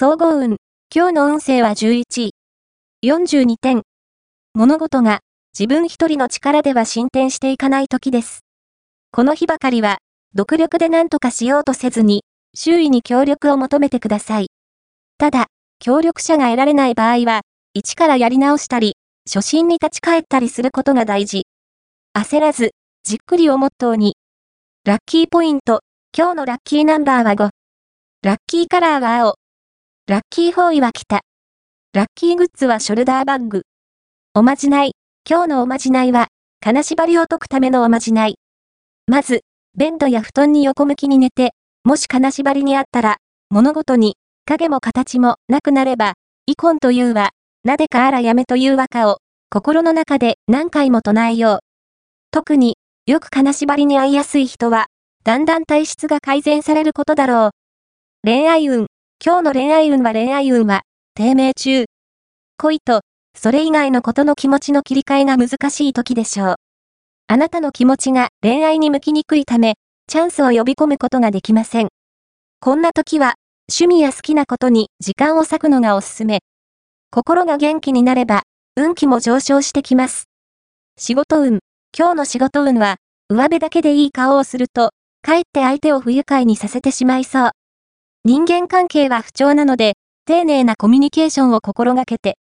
総合運。今日の運勢は11位。42点。物事が自分一人の力では進展していかない時です。この日ばかりは、独力で何とかしようとせずに、周囲に協力を求めてください。ただ、協力者が得られない場合は、一からやり直したり、初心に立ち返ったりすることが大事。焦らず、じっくりをモットーに。ラッキーポイント。今日のラッキーナンバーは5。ラッキーカラーは青。ラッキーフォーイは北。ラッキーグッズはショルダーバッグ。おまじない。今日のおまじないは、金縛りを解くためのおまじない。まず、ベッドや布団に横向きに寝て、もし金縛りにあったら、物事に、影も形もなくなれば、イコンというは、なでかあらやめという和歌を、心の中で何回も唱えよう。特に、よく金縛りに遭いやすい人は、だんだん体質が改善されることだろう。恋愛運。今日の恋愛運は恋愛運は、低迷中。恋と、それ以外のことの気持ちの切り替えが難しい時でしょう。あなたの気持ちが恋愛に向きにくいため、チャンスを呼び込むことができません。こんな時は、趣味や好きなことに時間を割くのがおすすめ。心が元気になれば、運気も上昇してきます。仕事運。今日の仕事運は、上辺だけでいい顔をすると、かえって相手を不愉快にさせてしまいそう。人間関係は不調なので、丁寧なコミュニケーションを心がけて。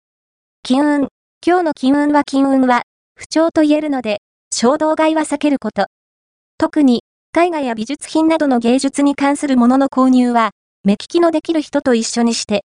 金運。今日の金運は金運は、不調と言えるので、衝動買いは避けること。特に、絵画や美術品などの芸術に関するものの購入は、目利きのできる人と一緒にして、